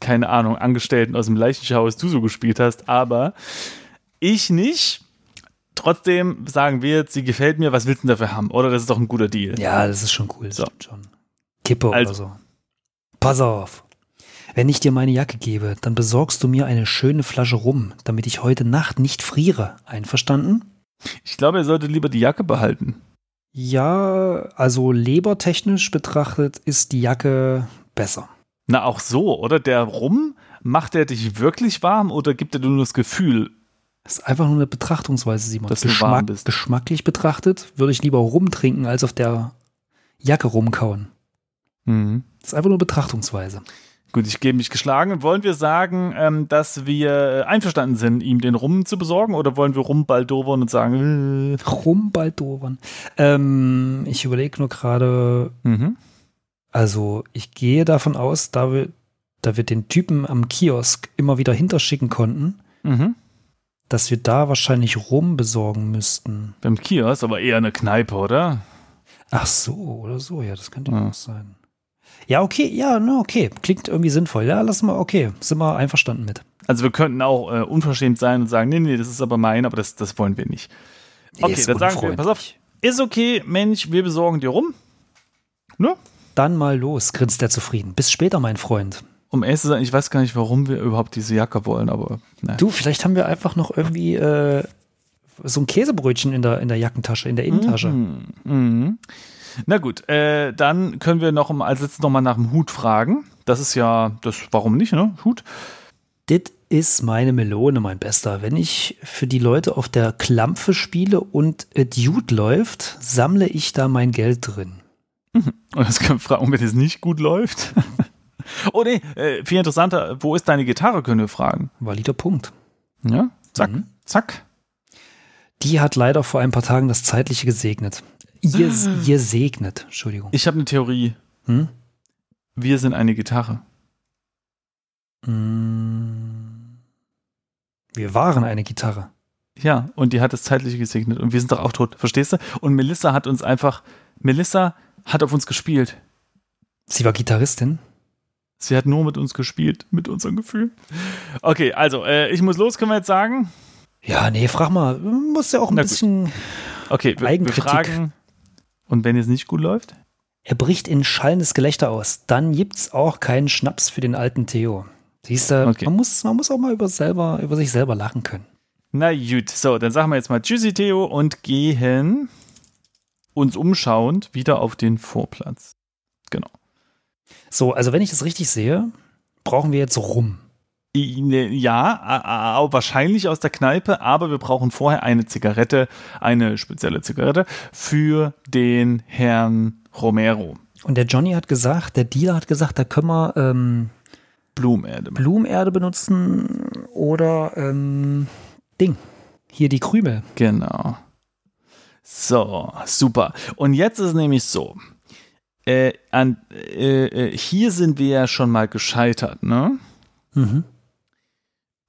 keine Ahnung, Angestellten aus dem Leichenschauhaus du so gespielt hast, aber ich nicht. Trotzdem sagen wir jetzt, sie gefällt mir, was willst du denn dafür haben? Oder das ist doch ein guter Deal. Ja, das ist schon cool. Das So. stimmt schon. Kippe Also. oder so. Pass auf. Wenn ich dir meine Jacke gebe, dann besorgst du mir eine schöne Flasche rum, damit ich heute Nacht nicht friere. Einverstanden? Ich glaube, er sollte lieber die Jacke behalten. Ja, also lebertechnisch betrachtet ist die Jacke besser. Na, auch so, oder? Der Rum, macht er dich wirklich warm oder gibt er dir nur das Gefühl? Das ist einfach nur eine Betrachtungsweise, Simon. Dass du warm bist. Geschmacklich betrachtet würde ich lieber rumtrinken, als auf der Jacke rumkauen. Mhm. Das ist einfach nur Betrachtungsweise. Gut, ich gebe mich geschlagen. Wollen wir sagen, ähm, dass wir einverstanden sind, ihm den Rum zu besorgen oder wollen wir rumbaldowern und sagen, Rumbaldowern. Ähm, ich überlege nur gerade, äh, mhm. also ich gehe davon aus, da wir, da wir den Typen am Kiosk immer wieder hinterschicken konnten, Mhm. dass wir da wahrscheinlich Rum besorgen müssten. Beim Kiosk, aber eher eine Kneipe, oder? Ach so, oder so, ja, das könnte Ja. auch sein. Ja, okay, ja, na, okay. Klingt irgendwie sinnvoll. Ja, lass mal, okay, sind wir einverstanden mit. Also wir könnten auch äh, unverschämt sein und sagen, nee, nee, das ist aber mein, aber das, das wollen wir nicht. Okay, Ist dann sagen wir, pass auf, ist okay, Mensch, wir besorgen dir rum. Ne? Dann mal los, grinst er zufrieden. Bis später, mein Freund. Um ehrlich zu sein, ich weiß gar nicht, warum wir überhaupt diese Jacke wollen, aber naja. Du, vielleicht haben wir einfach noch irgendwie äh, so ein Käsebrötchen in der, in der Jackentasche, in der Innentasche. Mhm. Na gut, äh, dann können wir noch mal- als letztes noch mal nach dem Hut fragen. Das ist ja, das, warum nicht, ne? Hut. Dit ist meine Melone, mein Bester. Wenn ich für die Leute auf der Klampfe spiele und Dude läuft, sammle ich da mein Geld drin. Und jetzt können wir fragen, wenn es nicht gut läuft. oh nee, äh, viel interessanter, wo ist deine Gitarre, können wir fragen. Valider Punkt. Ja, zack, Mhm. zack. Die hat leider vor ein paar Tagen das Zeitliche gesegnet. Ihr, ihr segnet, Entschuldigung. Ich habe eine Theorie. Hm? Wir sind eine Gitarre. Mm. Wir waren eine Gitarre. Ja, und die hat das Zeitliche gesegnet. Und wir sind doch auch tot, verstehst du? Und Melissa hat uns einfach, Melissa hat auf uns gespielt. Sie war Gitarristin. Sie hat nur mit uns gespielt, mit unseren Gefühlen. Okay, also, äh, ich muss los, können wir jetzt sagen? Ja, nee, frag mal. Muss ja auch ein Na gut. bisschen. Okay, wir, wir Eigenkritik. fragen. Und wenn es nicht gut läuft? Er bricht in schallendes Gelächter aus. Dann gibt's auch keinen Schnaps für den alten Theo. Siehst du, Okay. man, muss, man muss auch mal über, selber, über sich selber lachen können. Na gut, so, dann sagen wir jetzt mal Tschüssi, Theo, und gehen uns umschauend wieder auf den Vorplatz. Genau. So, also wenn ich das richtig sehe, brauchen wir jetzt rum. Ne, Ja, wahrscheinlich aus der Kneipe, aber wir brauchen vorher eine Zigarette, eine spezielle Zigarette für den Herrn Romero. Und der Johnny hat gesagt, der Dealer hat gesagt, da können wir ähm, Blumenerde. Blumenerde benutzen oder ähm, Ding. Hier die Krümel. Genau. So, super. Und jetzt ist nämlich so. Äh, an, äh, äh, hier sind wir ja schon mal gescheitert, ne? Mhm.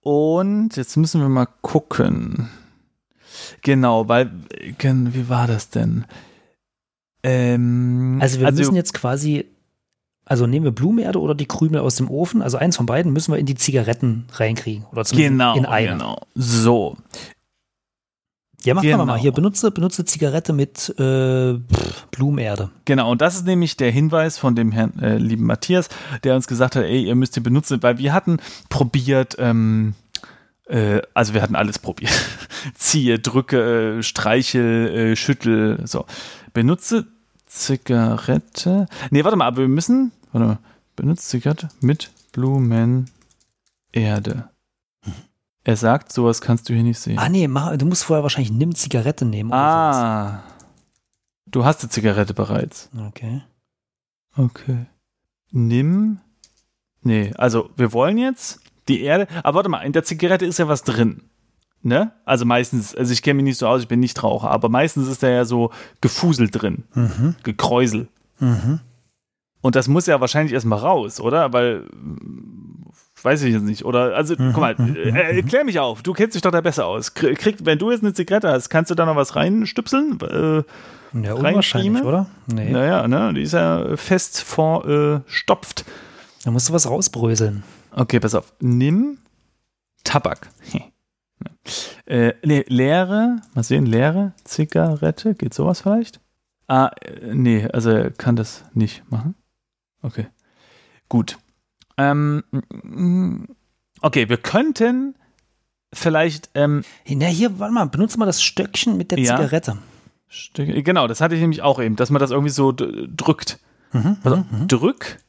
Und jetzt müssen wir mal gucken. Genau, weil, wie war das denn? Ähm, Also wir müssen jetzt quasi, also nehmen wir Blumenerde oder die Krümel aus dem Ofen, also eins von beiden müssen wir in die Zigaretten reinkriegen. Oder zumindest genau, in eine. genau. So, Ja, machen wir Genau. mal. Hier, benutze, benutze Zigarette mit äh, Blumenerde. Genau, und das ist nämlich der Hinweis von dem Herrn äh, lieben Matthias, der uns gesagt hat, ey, ihr müsst die benutzen, weil wir hatten probiert, ähm, äh, also wir hatten alles probiert. Ziehe, drücke, äh, streichel, äh, schüttel, so. Benutze Zigarette. Nee, warte mal, aber wir müssen, warte mal, benutze Zigarette mit Blumenerde. Er sagt, sowas kannst du hier nicht sehen. Ah, nee, mach, du musst vorher wahrscheinlich nimm Zigarette nehmen. Ah, du hast die Zigarette bereits. Okay. Okay. Nimm. Nee, also wir wollen jetzt die Erde. Aber warte mal, in der Zigarette ist ja was drin. Ne? Also meistens, also ich kenne mich nicht so aus, ich bin nicht Raucher, aber meistens ist da ja so Gefusel drin, Mhm. Gekräusel. Mhm. Und das muss ja wahrscheinlich erstmal raus, oder? Weil, weiß ich jetzt nicht. Oder, also, Mhm, guck mal, mhm, äh, äh, klär mich auf. Du kennst dich doch da besser aus. Krie- Krieg, wenn du jetzt eine Zigarette hast, kannst du da noch was reinstüpseln? Äh, Ja, unwahrscheinlich, oder? Nee. naja, ne? Die ist ja fest verstopft. Da musst du was rausbröseln. Okay, pass auf. Nimm Tabak. äh, nee, leere, mal sehen, leere Zigarette. Geht sowas vielleicht? Ah, äh, nee, also er kann das nicht machen. Okay. Gut. Ähm, okay, wir könnten vielleicht, ähm, Na, hier, warte mal, benutze mal das Stöckchen mit der Ja. Zigarette. Stück- genau, das hatte ich nämlich auch eben, dass man das irgendwie so drückt. Mhm. Pass auf, mhm. drück,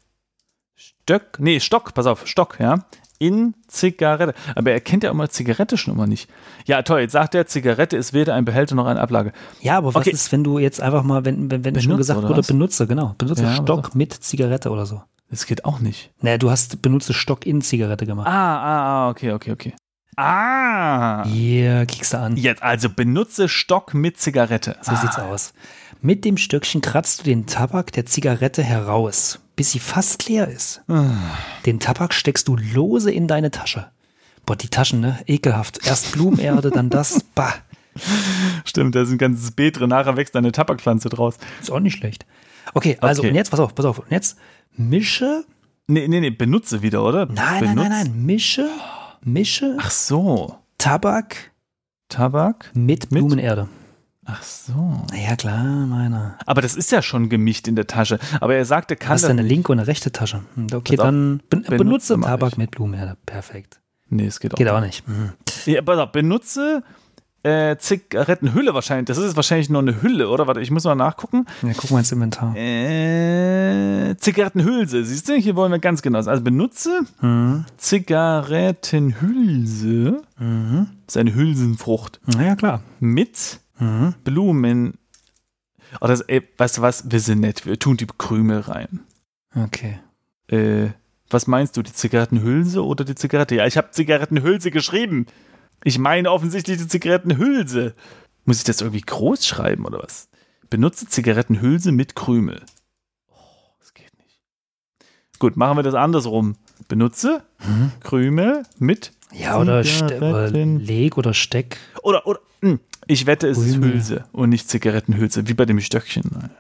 Stöck, nee, Stock, pass auf, Stock, ja, in Zigarette. Aber er kennt ja immer Zigarette schon immer nicht. Ja, toll, jetzt sagt er, Zigarette ist weder ein Behälter noch eine Ablage. Ja, aber was Okay. ist, wenn du jetzt einfach mal, wenn, wenn, wenn schon Benutze, gesagt oder wurde, benutze, genau, benutze Ja, Stock mit Zigarette oder so. Das geht auch nicht. Naja, du hast benutze Stock in Zigarette gemacht. Ah, ah, ah, okay, okay, okay. Ah! Hier, kickst du an. Jetzt also benutze Stock mit Zigarette. So sieht's aus. Mit dem Stöckchen kratzt du den Tabak der Zigarette heraus, bis sie fast leer ist. Ah. Den Tabak steckst du lose in deine Tasche. Boah, die Taschen, ne? Ekelhaft. Erst Blumenerde, dann das. Bah. Stimmt, da ist ein ganzes Beet drin. Nachher wächst eine Tabakpflanze draus. Ist auch nicht schlecht. Okay, also Okay. und jetzt, pass auf, pass auf. Und jetzt mische. Nee, nee, nee, benutze wieder, oder? Nein, nein, Benutz- nein, nein. Mische, mische Ach so. Tabak Tabak? mit Mit? Blumenerde. Ach so. Ja, klar, meiner. Aber das ist ja schon gemischt in der Tasche. Aber er sagte, kann Hast du eine nicht. linke und eine rechte Tasche? Hm, Okay, dann ben Benutze Tabak ich. mit Blumenerde. Perfekt. Nee, es geht auch. Geht auch nicht. Hm. Ja, pass auf, benutze äh, Zigarettenhülle wahrscheinlich. Das ist wahrscheinlich nur eine Hülle, oder? Warte, ich muss mal nachgucken. Ja, guck mal ins Inventar. Äh, Zigarettenhülse, siehst du? Hier wollen wir ganz genau. Also benutze Mhm. Zigarettenhülse. Mhm. Das ist eine Hülsenfrucht. Na ja, klar. Mit Mhm. Blumen. Oh, das, ey, weißt du was? Wir sind nett. Wir tun die Krümel rein. Okay. Äh, was meinst du, die Zigarettenhülse oder die Zigarette? Ja, ich habe Zigarettenhülse geschrieben. Ich meine offensichtlich die Zigarettenhülse. Muss ich das irgendwie groß schreiben oder was? Benutze Zigarettenhülse mit Krümel. Oh, das geht nicht. Gut, machen wir das andersrum. Benutze Mhm. Krümel mit Ja, oder, oder leg oder steck. oder oder hm, ich wette, es ist Krümel. Hülse und nicht Zigarettenhülse, wie bei dem Stöckchen.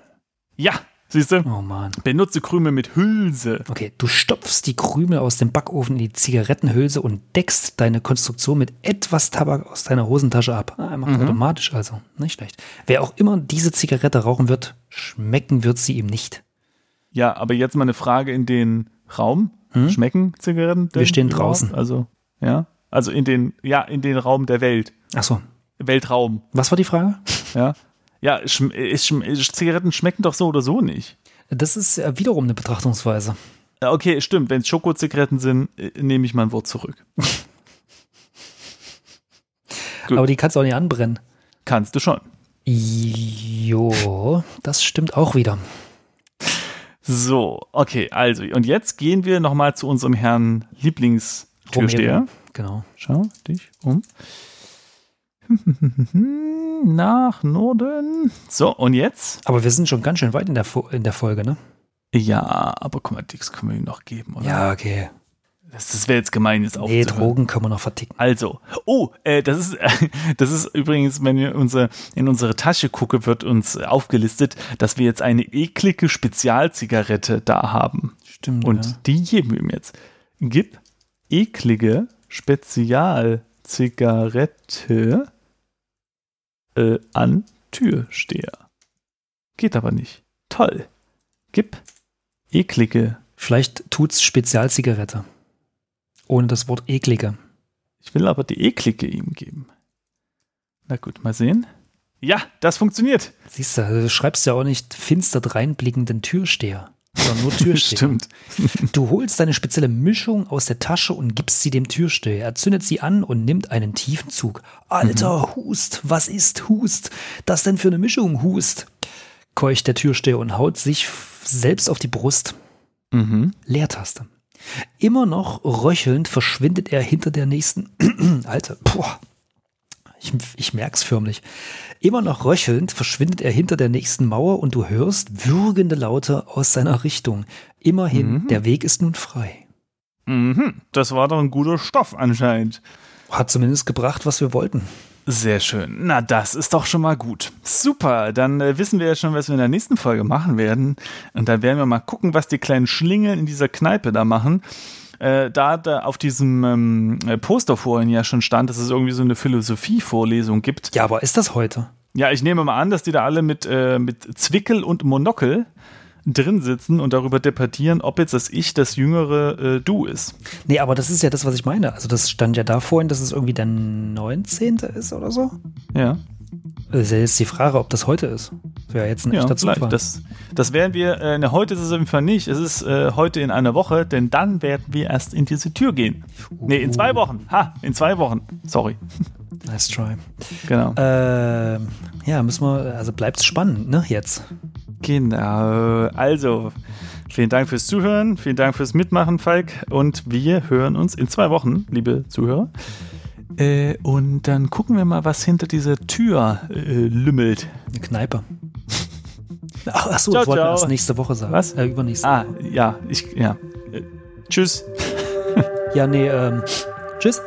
Ja, siehst du? Oh Mann. Benutze Krümel mit Hülse. Okay, du stopfst die Krümel aus dem Backofen in die Zigarettenhülse und deckst deine Konstruktion mit etwas Tabak aus deiner Hosentasche ab. Ah, er macht Mhm. automatisch also. Nicht schlecht. Wer auch immer diese Zigarette rauchen wird, schmecken wird sie ihm nicht. Ja, aber jetzt mal eine Frage in den Raum. Hm? Schmecken Zigaretten? Wir stehen überhaupt? draußen. Also, ja. Also in den, ja, in den Raum der Welt. Achso, Weltraum, was war die Frage? ja. Ja, schm ist, Zigaretten schmecken doch so oder so nicht. Das ist äh, wiederum eine Betrachtungsweise. Okay, stimmt. Wenn es Schokozigaretten sind, äh, nehme ich mein Wort zurück. Aber die kannst du auch nicht anbrennen. Kannst du schon. Jo, das stimmt auch wieder. So, okay, also, und jetzt gehen wir nochmal zu unserem Herrn Lieblingstürsteher. Genau. Schau dich um. Nach Norden. So, und jetzt? Aber wir sind schon ganz schön weit in der, Fo in der Folge, ne? Ja, aber guck mal, Dix können wir ihm noch geben, oder? Ja, okay. Das, das wäre jetzt gemein, jetzt Nee, aufzuhören. Drogen können wir noch verticken. Also, oh, äh, das ist, das ist übrigens, wenn wir unser, in unsere Tasche gucken, wird uns aufgelistet, dass wir jetzt eine eklige Spezialzigarette da haben. Stimmt. Und ja. die geben wir ihm jetzt. Gib eklige Spezialzigarette äh, an Türsteher. Geht aber nicht. Toll. Gib eklige. Vielleicht tut's Spezialzigarette. Ohne das Wort eklige. Ich will aber die eklige ihm geben. Na gut, mal sehen. Ja, das funktioniert. Siehst du, du schreibst ja auch nicht finster dreinblickenden Türsteher, sondern nur Türsteher. Stimmt. Du holst deine spezielle Mischung aus der Tasche und gibst sie dem Türsteher. Er zündet sie an und nimmt einen tiefen Zug. Alter, Hust, was ist Hust? Das denn für eine Mischung, Hust? Keucht der Türsteher und haut sich selbst auf die Brust. Mhm. Leertaste. Immer noch röchelnd verschwindet er hinter der nächsten. Alter, boah. Ich, ich merk's förmlich. Immer noch röchelnd verschwindet er hinter der nächsten Mauer und du hörst würgende Laute aus seiner Richtung. Immerhin, Mhm. der Weg ist nun frei. Mhm. Das war doch ein guter Stoff anscheinend. Hat zumindest gebracht, was wir wollten. Sehr schön. Na, das ist doch schon mal gut. Super. Dann äh, wissen wir ja schon, was wir in der nächsten Folge machen werden. Und dann werden wir mal gucken, was die kleinen Schlingeln in dieser Kneipe da machen. Äh, da, da auf diesem ähm, äh, Poster vorhin ja schon stand, dass es irgendwie so eine Philosophie-Vorlesung gibt. Ja, aber ist das heute? Ja, ich nehme mal an, dass die da alle mit, äh, mit Zwickel und Monokel drin sitzen und darüber debattieren, ob jetzt das Ich das jüngere äh, Du ist. Nee, aber das ist ja das, was ich meine. Also das stand ja da vorhin, dass es irgendwie der 19. ist oder so. Ja. Das ist ja jetzt die Frage, ob das heute ist. Wäre jetzt ein Ja, echter. Zufall. Das, das werden wir, äh, ne, heute ist es auf jeden Fall nicht. Es ist äh, heute in einer Woche, denn dann werden wir erst in diese Tür gehen. Nee, in zwei Wochen. Ha, in zwei Wochen. Sorry. Nice try. Genau. Ähm, ja, müssen wir, also bleibt spannend, ne, jetzt. Genau. Also, vielen Dank fürs Zuhören. Vielen Dank fürs Mitmachen, Falk. Und wir hören uns in zwei Wochen, liebe Zuhörer. Äh, und dann gucken wir mal, was hinter dieser Tür äh, lümmelt. Eine Kneipe. Ach, ach so, Ciao, das wollten wir ciao. erst nächste Woche sagen. Was? Äh, übernächste. Ah, ja, ich, ja. Äh, tschüss. Ja, nee, ähm, tschüss.